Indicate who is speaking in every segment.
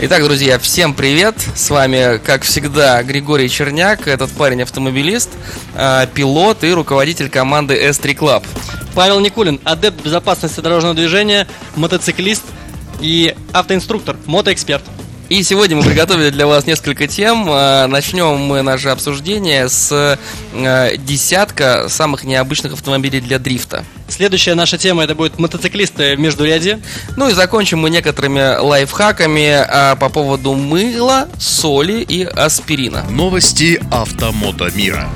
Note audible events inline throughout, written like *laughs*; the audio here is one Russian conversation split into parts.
Speaker 1: Итак, друзья, всем привет! С вами, как всегда, Григорий Черняк, этот парень-автомобилист, э, пилот и руководитель команды S3 Club.
Speaker 2: Павел Никулин, адепт безопасности дорожного движения, мотоциклист и автоинструктор, мотоэксперт.
Speaker 1: И сегодня мы приготовили для вас несколько тем. Э, начнем мы наше обсуждение с э, десятка самых необычных автомобилей для дрифта.
Speaker 2: Следующая наша тема это будет мотоциклисты в междуряде.
Speaker 1: Ну и закончим мы некоторыми лайфхаками а, по поводу мыла, соли и аспирина.
Speaker 3: Новости автомото мира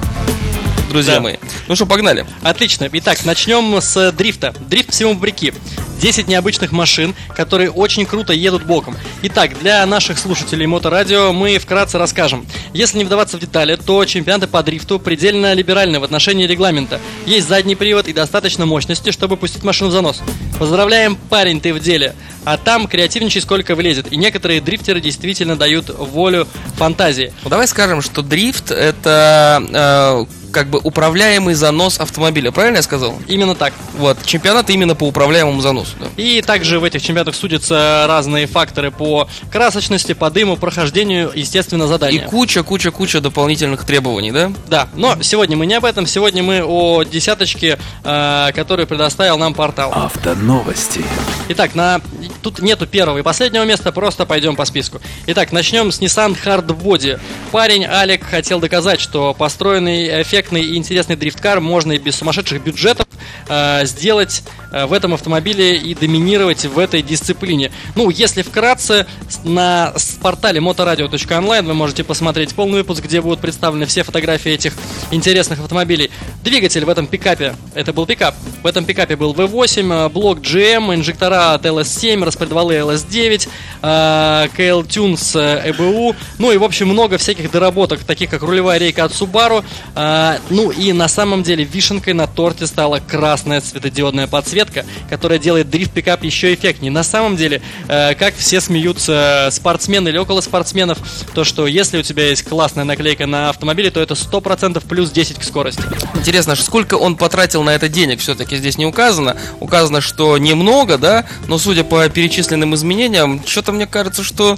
Speaker 1: Друзья
Speaker 2: Да.
Speaker 1: мои. Ну что, погнали.
Speaker 2: Отлично. Итак, начнем с дрифта. Дрифт всему вопреки. 10 необычных машин, которые очень круто едут боком. Итак, для наших слушателей Моторадио мы вкратце расскажем. Если не вдаваться в детали, то чемпионаты по дрифту предельно либеральны в отношении регламента. Есть задний привод и достаточно мощности, чтобы пустить машину в занос. Поздравляем, парень, ты в деле. А там креативничай сколько влезет. И некоторые дрифтеры действительно дают волю фантазии.
Speaker 1: Ну, давай скажем, что дрифт это э, как бы управляемый занос автомобиля. Правильно я сказал?
Speaker 2: Именно так.
Speaker 1: Вот, чемпионат именно по управляемому заносу. да.
Speaker 2: И также в этих чемпионатах судятся разные факторы по красочности, по дыму, прохождению, естественно,
Speaker 1: И
Speaker 2: задания.
Speaker 1: куча-куча-куча дополнительных требований, да?
Speaker 2: Да, но сегодня мы не об этом, сегодня мы о десяточке, э, которую предоставил нам портал.
Speaker 4: Автоновости
Speaker 2: Итак, на... тут нету первого и последнего места, просто пойдем по списку. Итак, начнем с Nissan Hardbody. Парень Алек хотел доказать, что построенный эффектный и интересный дрифткар можно и без сумасшедших бюджетов э, сделать э, в этом автомобиле и доминировать в этой дисциплине. Ну, если вкратце, на портале motoradio.online вы можете посмотреть полный выпуск, где будут представлены все фотографии этих интересных автомобилей. Двигатель в этом пикапе, это был пикап, в этом пикапе был V8, э, блок GM, инжектора от LS7, распредвалы LS9, э, KL Tunes э, EBU, ну и в общем много всяких доработок, таких как рулевая рейка от Subaru. Э, Ну и на самом деле вишенкой на торте стала красная светодиодная подсветка, которая делает дрифт пикап еще эффектнее. На самом деле, э, как все смеются спортсмены или около спортсменов, то что если у тебя есть классная наклейка на автомобиле, то это 100% плюс 10 к скорости.
Speaker 1: Интересно, сколько он потратил на это денег, все-таки здесь не указано. Указано, что немного, да, но судя по перечисленным изменениям, что-то мне кажется, что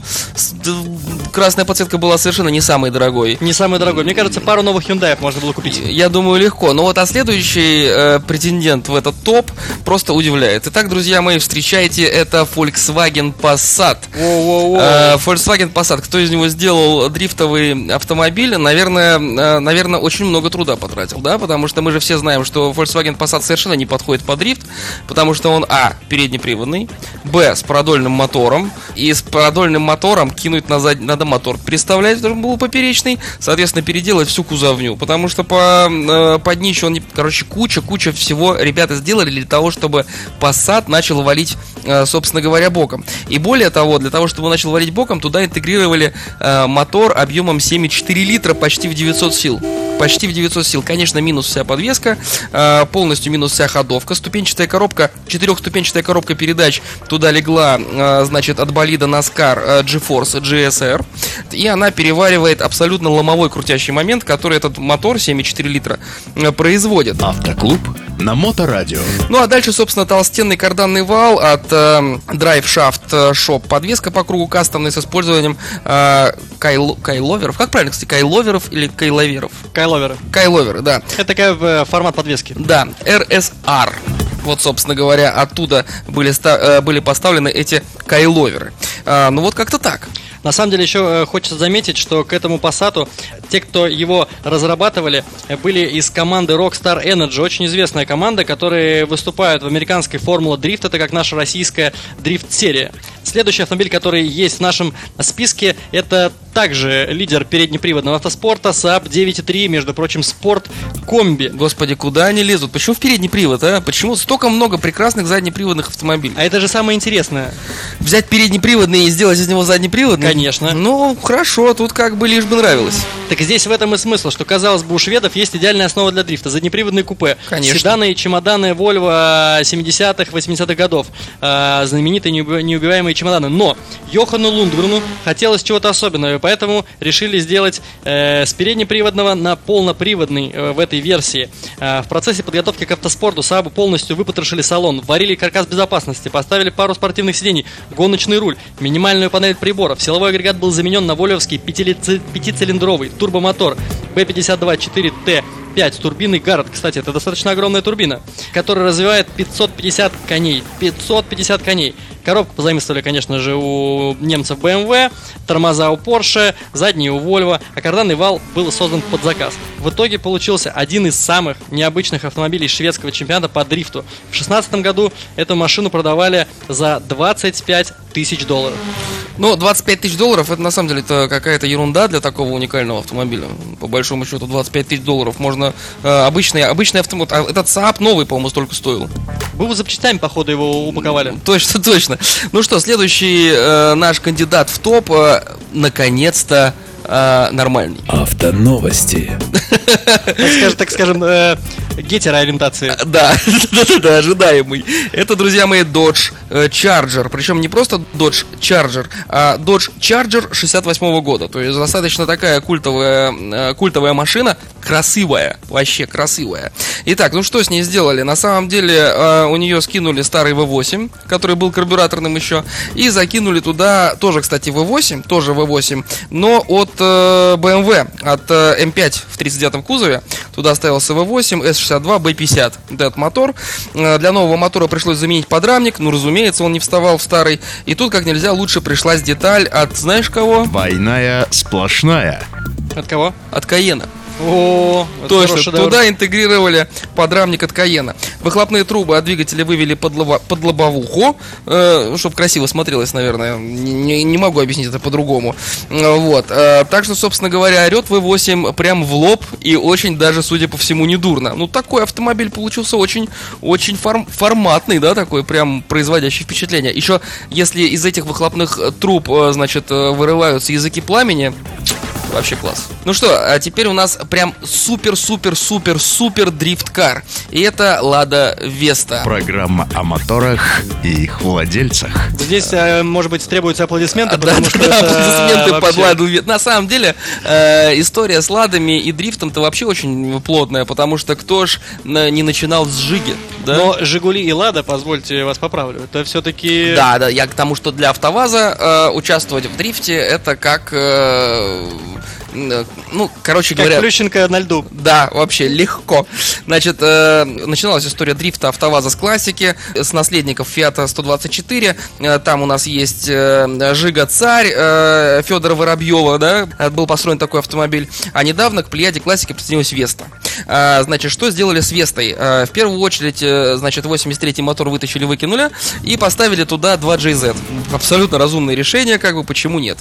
Speaker 1: красная подсветка была совершенно не самой дорогой.
Speaker 2: Не самый дорогой. Мне кажется, пару новых Hyundai можно было купить.
Speaker 1: Я думаю, легко. Но вот а следующий э, претендент в этот топ просто удивляет. Итак, друзья мои, встречайте, это Volkswagen Passat. Э, Volkswagen Passat. Кто из него сделал дрифтовый автомобиль, наверное, э, наверное, очень много труда потратил, да, потому что мы же все знаем, что Volkswagen Passat совершенно не подходит под дрифт, потому что он, а, переднеприводный, б, с продольным мотором, и с продольным мотором кинуть назад, надо мотор переставлять, чтобы он был поперечный, соответственно, переделать всю кузовню, потому что по, э, по днищу он, короче, куча-куча всего ребята сделали для того, чтобы Passat начал валить, э, собственно говоря, боком. И более того, для того, чтобы он начал валить боком, туда интегрировали э, мотор объемом 7,4 литра почти в 900 сил. Почти в 900 сил. Конечно, минус вся подвеска, э, полностью минус вся ходовка, ступенчатая коробка, четырехступенчатая коробка передач туда легла, э, значит, от болида Наскар э, GeForce GSR, и она переваривает абсолютно ломовой крутящий момент, который этот мотор 7,4 литра производит.
Speaker 3: Автоклуб на Моторадио
Speaker 1: Ну а дальше, собственно, толстенный карданный вал от э, Drive Shaft Shop. Подвеска по кругу кастомная с использованием э, кайло- кайловеров. Как правильно, кстати, кайловеров или кайловеров?
Speaker 2: Кайловеры.
Speaker 1: Кайловеры, да.
Speaker 2: Это такой э, формат подвески.
Speaker 1: Да, RSR. Вот, собственно говоря, оттуда были, ста- э, были поставлены эти кайловеры. А, ну вот как-то так.
Speaker 2: На самом деле еще э, хочется заметить, что к этому Passat те, кто его разрабатывали, э, были из команды Rockstar Energy, очень известная команда, которые выступают в американской Формула Дрифт, это как наша российская дрифт-серия. Следующий автомобиль, который есть в нашем списке, это также лидер переднеприводного автоспорта Saab 9.3, между прочим, спорт комби.
Speaker 1: Господи, куда они лезут? Почему в передний привод, а? Почему столько много прекрасных заднеприводных автомобилей?
Speaker 2: А это же самое интересное.
Speaker 1: Взять переднеприводный и сделать из него заднеприводный?
Speaker 2: Конечно.
Speaker 1: Ну, хорошо, тут как бы лишь бы нравилось.
Speaker 2: Так здесь в этом и смысл, что, казалось бы, у шведов есть идеальная основа для дрифта. Заднеприводные купе.
Speaker 1: Конечно.
Speaker 2: Седаны чемоданы Volvo 70-х, 80-х годов. А, знаменитые неуб- неубиваемые чемоданы. Но Йохану Лундгрену хотелось чего-то особенного, и поэтому решили сделать э, с переднеприводного на полноприводный э, в этой версии. А, в процессе подготовки к автоспорту Сабу полностью выпотрошили салон, варили каркас безопасности, поставили пару спортивных сидений, гоночный руль, минимальную панель приборов. Силовой агрегат был заменен на волевский пятицилиндровый турбомотор B52 4T 5 с турбиной Гаррет. Кстати, это достаточно огромная турбина, которая развивает 550 коней. 550 коней. Коробку позаимствовали, конечно же, у немцев BMW, тормоза у Porsche, задние у Volvo, а карданный вал был создан под заказ. В итоге получился один из самых необычных автомобилей шведского чемпионата по дрифту. В 2016 году эту машину продавали за 25 тысяч долларов.
Speaker 1: Ну, 25 тысяч долларов, это на самом деле это какая-то ерунда для такого уникального автомобиля. По большому счету, 25 тысяч долларов можно... э, обычный, обычный автомобиль... а этот Saab новый, по-моему, столько стоил.
Speaker 2: Вы бы запчастями, походу, его упаковали.
Speaker 1: Точно, *laughs* точно. Ну что, следующий э, наш кандидат в топ, э, наконец-то, э, нормальный.
Speaker 4: Автоновости.
Speaker 2: Так скажем, так скажем э, гетероориентации.
Speaker 1: Да, да, да, да, ожидаемый. Это, друзья мои, Dodge э, Charger. Причем не просто Dodge Charger, а Dodge Charger 68 года. То есть достаточно такая культовая, э, культовая машина. Красивая, вообще красивая. Итак, ну что с ней сделали? На самом деле э, у нее скинули старый V8, который был карбюраторным еще, и закинули туда тоже, кстати, V8, тоже V8, но от BMW, от э, M5 в 39-м кузове. Туда ставился V8, S62, B50. Вот этот мотор. Э, Для нового мотора пришлось заменить подрамник. Ну, разумеется, он не вставал в старый. И тут как нельзя лучше пришлась деталь от, знаешь кого?
Speaker 3: Двойная сплошная.
Speaker 2: От кого?
Speaker 1: От Каена.
Speaker 2: О,
Speaker 1: Точно,
Speaker 2: шедевр.
Speaker 1: туда интегрировали подрамник от Каена. Выхлопные трубы от двигателя вывели под, лоба- под лобовуху, чтобы красиво смотрелось, наверное. Не, не- могу объяснить это по-другому. Э, Вот. э, так что, собственно говоря, орет V8 прям в лоб и очень даже, судя по всему, недурно. Ну, такой автомобиль получился очень, очень форм- форматный, да, такой прям производящий впечатление. Еще, если из этих выхлопных э, труб, э, значит, э, вырываются языки пламени, Вообще класс. Ну что, а теперь у нас прям супер-супер-супер-супер дрифт-кар. И это Лада Веста.
Speaker 3: Программа о моторах и их владельцах.
Speaker 2: Здесь, э, может быть, требуются аплодисменты,
Speaker 1: А, Да,
Speaker 2: потому что
Speaker 1: да,
Speaker 2: это
Speaker 1: аплодисменты под
Speaker 2: вообще-
Speaker 1: Ладу Ве- На самом деле, э, история с Ладами и дрифтом-то вообще очень плотная, потому что кто ж не начинал с Жиги, да?
Speaker 2: Но Жигули и Лада, позвольте вас поправлю, это все-таки...
Speaker 1: Да, да, я к тому, что для АвтоВАЗа э, участвовать в дрифте это как, э, ну, короче
Speaker 2: Как
Speaker 1: говоря,
Speaker 2: Плющенко на льду.
Speaker 1: Да, вообще легко. Значит, э, начиналась история дрифта АвтоВАЗа с классики, с наследников Фиата 124. Э, там у нас есть э, Жига Царь э, Федора Воробьева, да, э, был построен такой автомобиль. А недавно к плеяде классики присоединилась Веста. А, значит, что сделали с Вестой? Э, в первую очередь, э, значит, 83-й мотор вытащили, выкинули и поставили туда 2 GZ. Абсолютно разумное решение, как бы, почему нет?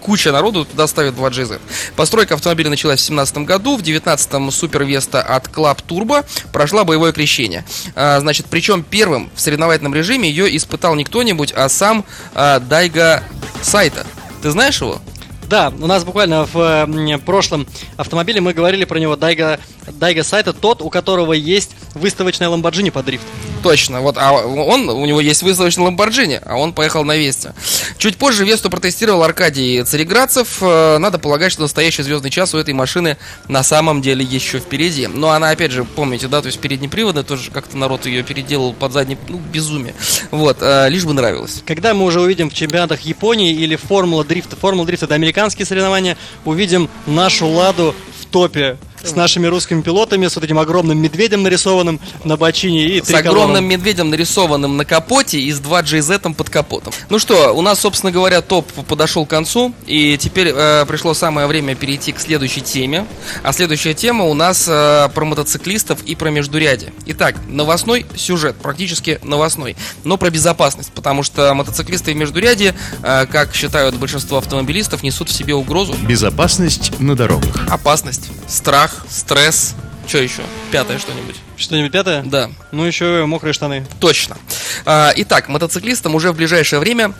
Speaker 1: Куча народу туда ставит 2 GZ. Постройка автомобиля началась в 2017 году, в 2019 Супер Веста от Club Turbo прошла боевое крещение. А, значит, причем первым в соревновательном режиме ее испытал не кто-нибудь, а сам а, Дайга Сайта. Ты знаешь его?
Speaker 2: Да, у нас буквально в прошлом автомобиле мы говорили про него Дайга, Дайга Сайта, тот, у которого есть выставочная Lamborghini по дрифту.
Speaker 1: Точно, вот, а он, у него есть выставочный Ламборджини, а он поехал на Весте. Чуть позже Весту протестировал Аркадий Цареградцев. Э, Надо полагать, что настоящий звездный час у этой машины на самом деле еще впереди. Но она, опять же, помните, да, то есть переднеприводная, тоже как-то народ ее переделал под задний, ну, безумие. Вот, э, лишь бы нравилось.
Speaker 2: Когда мы уже увидим в чемпионатах Японии или Формула дрифта, Формула дрифта это американские соревнования, увидим нашу Ладу в топе с нашими русскими пилотами, с вот этим огромным медведем нарисованным на бочине и
Speaker 1: С огромным медведем, нарисованным на капоте и с 2GZ под капотом. Ну что, у нас, собственно говоря, топ подошел к концу, и теперь э, пришло самое время перейти к следующей теме. А следующая тема у нас э, про мотоциклистов и про междуряди. Итак, новостной сюжет, практически новостной, но про безопасность, потому что мотоциклисты и междуряди, э, как считают большинство автомобилистов, несут в себе угрозу,
Speaker 3: Безопасность на дорогах.
Speaker 1: опасность, страх, стресс. Что еще? Пятое что-нибудь.
Speaker 2: Что-нибудь пятое?
Speaker 1: Да.
Speaker 2: Ну, еще мокрые штаны.
Speaker 1: Точно. А, Итак, мотоциклистам уже в ближайшее время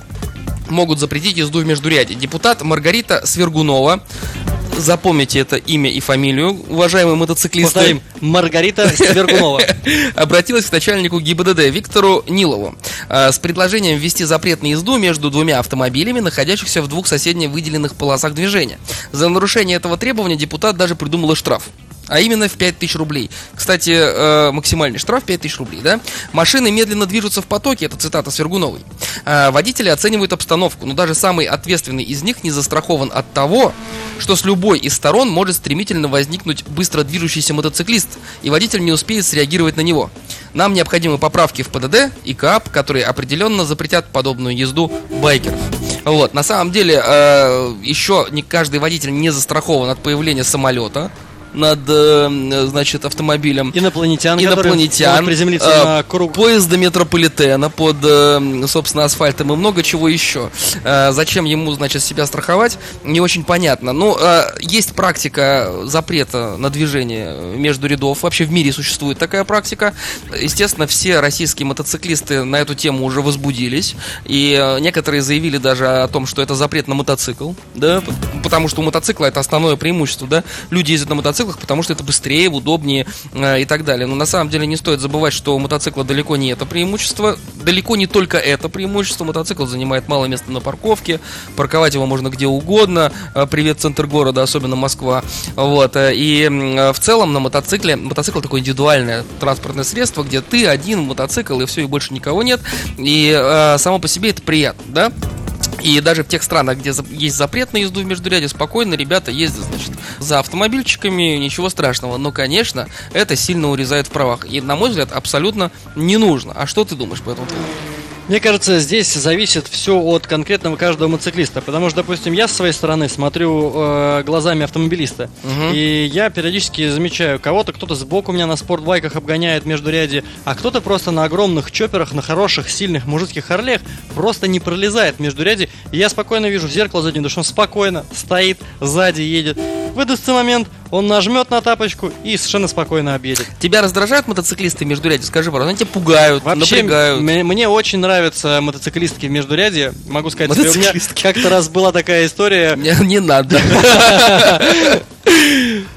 Speaker 1: могут запретить езду в междуряде. Депутат Маргарита Свергунова, запомните это имя и фамилию, уважаемые мотоциклисты,
Speaker 2: Повторим. Маргарита Свергунова. *laughs*
Speaker 1: обратилась к начальнику ГИБДД Виктору Нилову а, с предложением ввести запрет на езду между двумя автомобилями, находящихся в двух соседних выделенных полосах движения. За нарушение этого требования депутат даже придумал штраф. А именно в 5000 рублей. Кстати, э, максимальный штраф 5000 рублей, да? Машины медленно движутся в потоке, это цитата Свергуновой. А, водители оценивают обстановку, но даже самый ответственный из них не застрахован от того, что с любой из сторон может стремительно возникнуть быстро движущийся мотоциклист, и водитель не успеет среагировать на него. Нам необходимы поправки в ПДД и КАП, которые определенно запретят подобную езду байкеров. Вот, на самом деле, э, еще не каждый водитель не застрахован от появления самолета над, э, значит, автомобилем.
Speaker 2: Инопланетян,
Speaker 1: Инопланетян,
Speaker 2: приземлиться
Speaker 1: э,
Speaker 2: на круг.
Speaker 1: поезда метрополитена под, э, собственно, асфальтом и много чего еще. Э, Зачем ему, значит, себя страховать, не очень понятно. Ну, э, есть практика запрета на движение между рядов. Вообще в мире существует такая практика. Естественно, все российские мотоциклисты на эту тему уже возбудились. И э, некоторые заявили даже о том, что это запрет на мотоцикл. Да, потому что у мотоцикла это основное преимущество, да. Люди ездят на мотоциклах, потому что это быстрее, удобнее э, и так далее. Но на самом деле не стоит забывать, что у мотоцикла далеко не это преимущество. Далеко не только это преимущество. Мотоцикл занимает мало места на парковке. Парковать его можно где угодно. Э, Привет, центр города, особенно Москва. Вот. э, И э, в целом на мотоцикле, мотоцикл такое индивидуальное транспортное средство, где ты один мотоцикл и все, и больше никого нет. И э, само по себе это приятно, да? И даже в тех странах, где есть запрет на езду в междуряде, спокойно ребята ездят, значит, за автомобильчиками, ничего страшного. Но, конечно, это сильно урезает в правах. И, на мой взгляд, абсолютно не нужно. А что ты думаешь по этому поводу?
Speaker 2: Мне кажется, здесь зависит все от конкретного каждого мотоциклиста. Потому что, допустим, я с своей стороны смотрю э, глазами автомобилиста.
Speaker 1: Мгм.
Speaker 2: И я периодически замечаю, кого-то кто-то сбоку меня на спортбайках обгоняет между ряди, а кто-то просто на огромных чоперах, на хороших, сильных мужицких харлеях просто не пролезает между ряди. И я спокойно вижу в зеркало что он спокойно стоит, сзади едет. Выдастся момент, он нажмет на тапочку и совершенно спокойно объедет.
Speaker 1: Тебя раздражают мотоциклисты в междуряде? Скажи, пожалуйста, они тебя пугают,
Speaker 2: Вообще,
Speaker 1: напрягают.
Speaker 2: мне очень нравятся мотоциклистки в междуряде. Могу сказать, у меня как-то раз была такая история.
Speaker 1: Не, не надо. *laughs*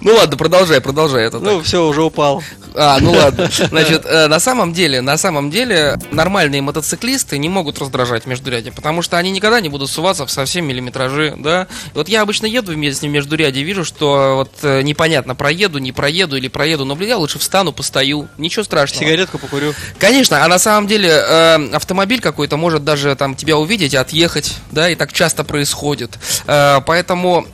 Speaker 1: Ну ладно, продолжай, продолжай это.
Speaker 2: Ну, все, уже упал.
Speaker 1: А, ну ладно. *laughs* Значит, э, на самом деле, на самом деле, нормальные мотоциклисты не могут раздражать междуряде, потому что они никогда не будут суваться в совсем миллиметражи, да. Вот я обычно еду вместе с ним в междуряде, вижу, что вот э, непонятно, проеду, не проеду или проеду, но, блин, я лучше встану, постою, ничего страшного.
Speaker 2: Сигаретку покурю.
Speaker 1: Конечно, а на самом деле э, автомобиль какой-то может даже там тебя увидеть отъехать, да, и так часто происходит. Э, поэтому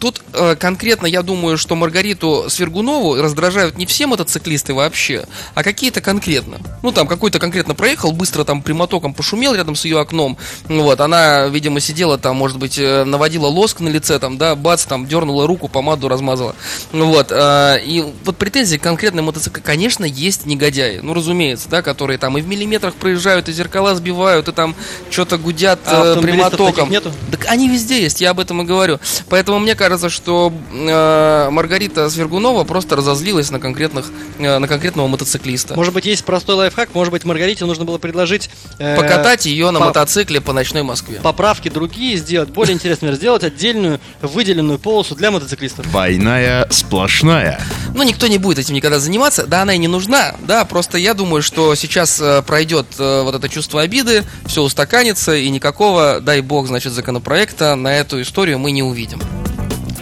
Speaker 1: тут э, конкретно я думаю, что Маргариту Свергунову раздражают не все мотоциклисты вообще, а какие-то конкретно. Ну, там какой-то конкретно проехал, быстро там прямотоком пошумел рядом с ее окном. Вот, она, видимо, сидела там, может быть, э, наводила лоск на лице, там, да, бац, там, дернула руку, помаду размазала. Ну Вот, э, и вот претензии к конкретной мотоцикл, конечно, есть негодяи, ну, разумеется, да, которые там и в миллиметрах проезжают, и зеркала сбивают, и там что-то гудят
Speaker 2: А
Speaker 1: прямотоком.
Speaker 2: нету?
Speaker 1: Так они везде есть, я об этом и говорю. Поэтому мне кажется, что э, Маргарита Свергунова просто разозлилась на конкретных, э, на конкретного мотоциклиста.
Speaker 2: Может быть, есть простой лайфхак, может быть, Маргарите нужно было предложить... э,
Speaker 1: Покатать ее на
Speaker 2: по-
Speaker 1: мотоцикле по ночной Москве.
Speaker 2: Поправки другие сделать, более интересно, сделать отдельную выделенную полосу для мотоциклистов.
Speaker 3: Двойная сплошная.
Speaker 1: Ну, никто не будет этим никогда заниматься, да, она и не нужна, да, просто я думаю, что сейчас э, пройдет э, вот это чувство обиды, все устаканится, и никакого, дай бог, значит, законопроекта на эту историю мы не увидим.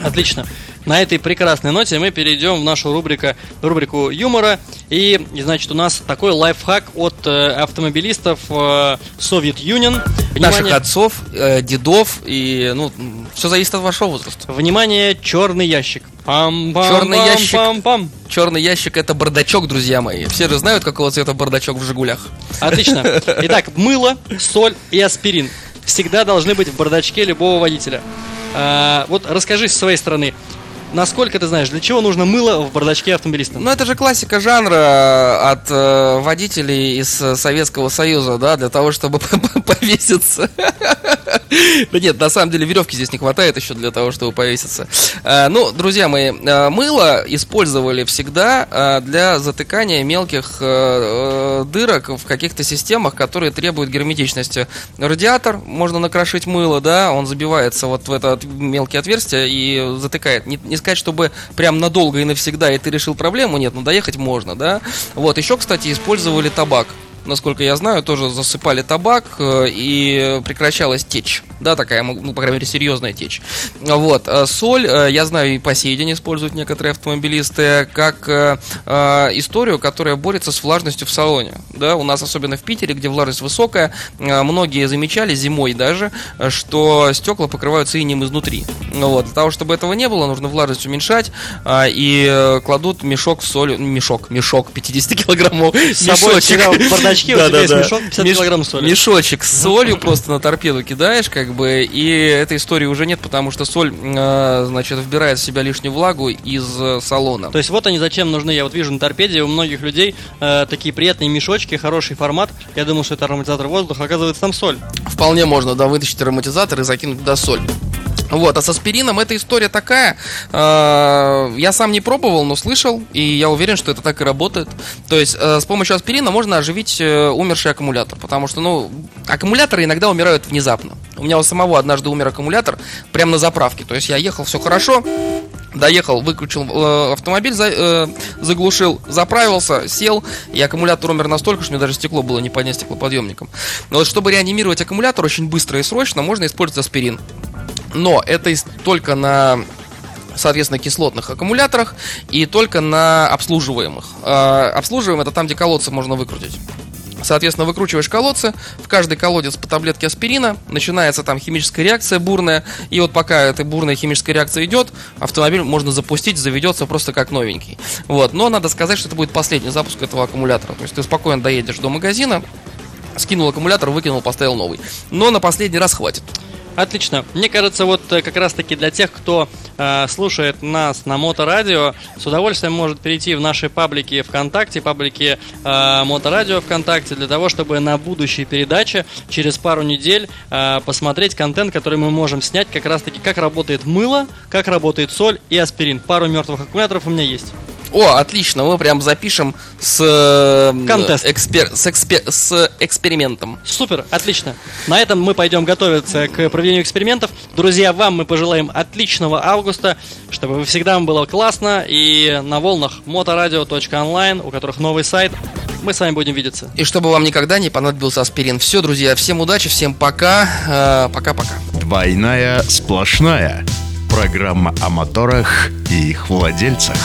Speaker 2: Отлично. На этой прекрасной ноте мы перейдем в нашу рубрика, рубрику юмора. И, значит, у нас такой лайфхак от э, автомобилистов э, Soviet Union.
Speaker 1: Наших отцов, э, дедов и, ну, все зависит от вашего возраста.
Speaker 2: Внимание, черный ящик. Пам -пам
Speaker 1: Черный
Speaker 2: пам
Speaker 1: ящик.
Speaker 2: Пам -пам.
Speaker 1: Черный ящик это бардачок, друзья мои. Все же знают, какого цвета бардачок в Жигулях.
Speaker 2: Отлично. *laughs* Итак, мыло, соль и аспирин всегда должны быть в бардачке любого водителя. А, вот расскажи с своей стороны, насколько ты знаешь, для чего нужно мыло в бардачке автомобилиста?
Speaker 1: Ну, это же классика жанра от э, водителей из э, Советского Союза, да, для того, чтобы *laughs* повеситься. *laughs* Да нет, на самом деле веревки здесь не хватает еще для того, чтобы повеситься. Э, Ну, друзья мои, э, мыло использовали всегда э, для затыкания мелких дырок в каких-то системах, которые требуют герметичности. Радиатор можно накрошить мыло, да, он забивается вот в это мелкие отверстия и затыкает. Не, не сказать, чтобы прям надолго и навсегда, и ты решил проблему, нет, но доехать можно, да. Вот, еще, кстати, использовали табак насколько я знаю, тоже засыпали табак э, и прекращалась течь. Да, такая, ну, по крайней мере, серьезная течь. Вот. э, Соль, э, я знаю, и по сей день используют некоторые автомобилисты, как историю, которая борется с влажностью в салоне. Да, у нас, особенно в Питере, где влажность высокая, многие замечали, зимой даже, что стекла покрываются инем изнутри. Ну Вот. Для того, чтобы этого не было, нужно влажность уменьшать, и кладут мешок с солью, мешок, мешок 50 килограммов,
Speaker 2: С собой бардачке у тебя есть мешок 50
Speaker 1: Меш-
Speaker 2: килограмм соли.
Speaker 1: Мешочек с солью просто на торпеду кидаешь, как бы, и этой истории уже нет, потому что соль, э, значит, вбирает в себя лишнюю влагу из э, салона.
Speaker 2: То есть вот они зачем нужны. Я вот вижу на торпеде у многих людей э, такие приятные мешочки, хороший формат. Я думал, что это ароматизатор воздуха, оказывается там соль.
Speaker 1: Вполне можно, да, вытащить ароматизатор и закинуть туда соль. Вот, а с аспирином эта история такая. э, я сам не пробовал, но слышал, и я уверен, что это так и работает. То есть э, с помощью аспирина можно оживить э, умерший аккумулятор, потому что, ну, аккумуляторы иногда умирают внезапно. У меня у самого однажды умер аккумулятор прямо на заправке. То есть я ехал, все хорошо, Доехал, выключил автомобиль, за- заглушил, заправился, сел, и аккумулятор умер настолько, что мне даже стекло было не поднять стеклоподъемником. Но вот чтобы реанимировать аккумулятор очень быстро и срочно, можно использовать аспирин. Но это только на соответственно, кислотных аккумуляторах и только на обслуживаемых. Э, обслуживаем это там, где колодцы можно выкрутить. Соответственно, выкручиваешь колодцы, в каждый колодец по таблетке аспирина, начинается там химическая реакция бурная, и вот пока эта бурная химическая реакция идет, автомобиль можно запустить, заведется просто как новенький. Вот, но надо сказать, что это будет последний запуск этого аккумулятора. То есть ты спокойно доедешь до магазина, скинул аккумулятор, выкинул, поставил новый. Но на последний раз хватит.
Speaker 2: Отлично. Мне кажется, вот э, как раз таки для тех, кто э, слушает нас на Моторадио, с удовольствием может перейти в наши паблики ВКонтакте, паблики э, Моторадио ВКонтакте, для того, чтобы на будущей передаче через пару недель э, посмотреть контент, который мы можем снять, как раз таки, как работает мыло, как работает соль и аспирин. Пару мертвых аккумуляторов у меня есть.
Speaker 1: О, отлично, мы прям запишем с, э,
Speaker 2: Контест.
Speaker 1: экспер- с, экспе- с экспериментом.
Speaker 2: Супер, отлично. На этом мы пойдем готовиться к проведению экспериментов. Друзья, вам мы пожелаем отличного августа, чтобы всегда вам было классно. И на волнах моторадио.онлайн, у которых новый сайт, мы с вами будем видеться.
Speaker 1: И чтобы вам никогда не понадобился аспирин. Все, друзья, всем удачи, всем пока. Э, Пока-пока.
Speaker 3: Двойная сплошная. Программа о моторах и их владельцах.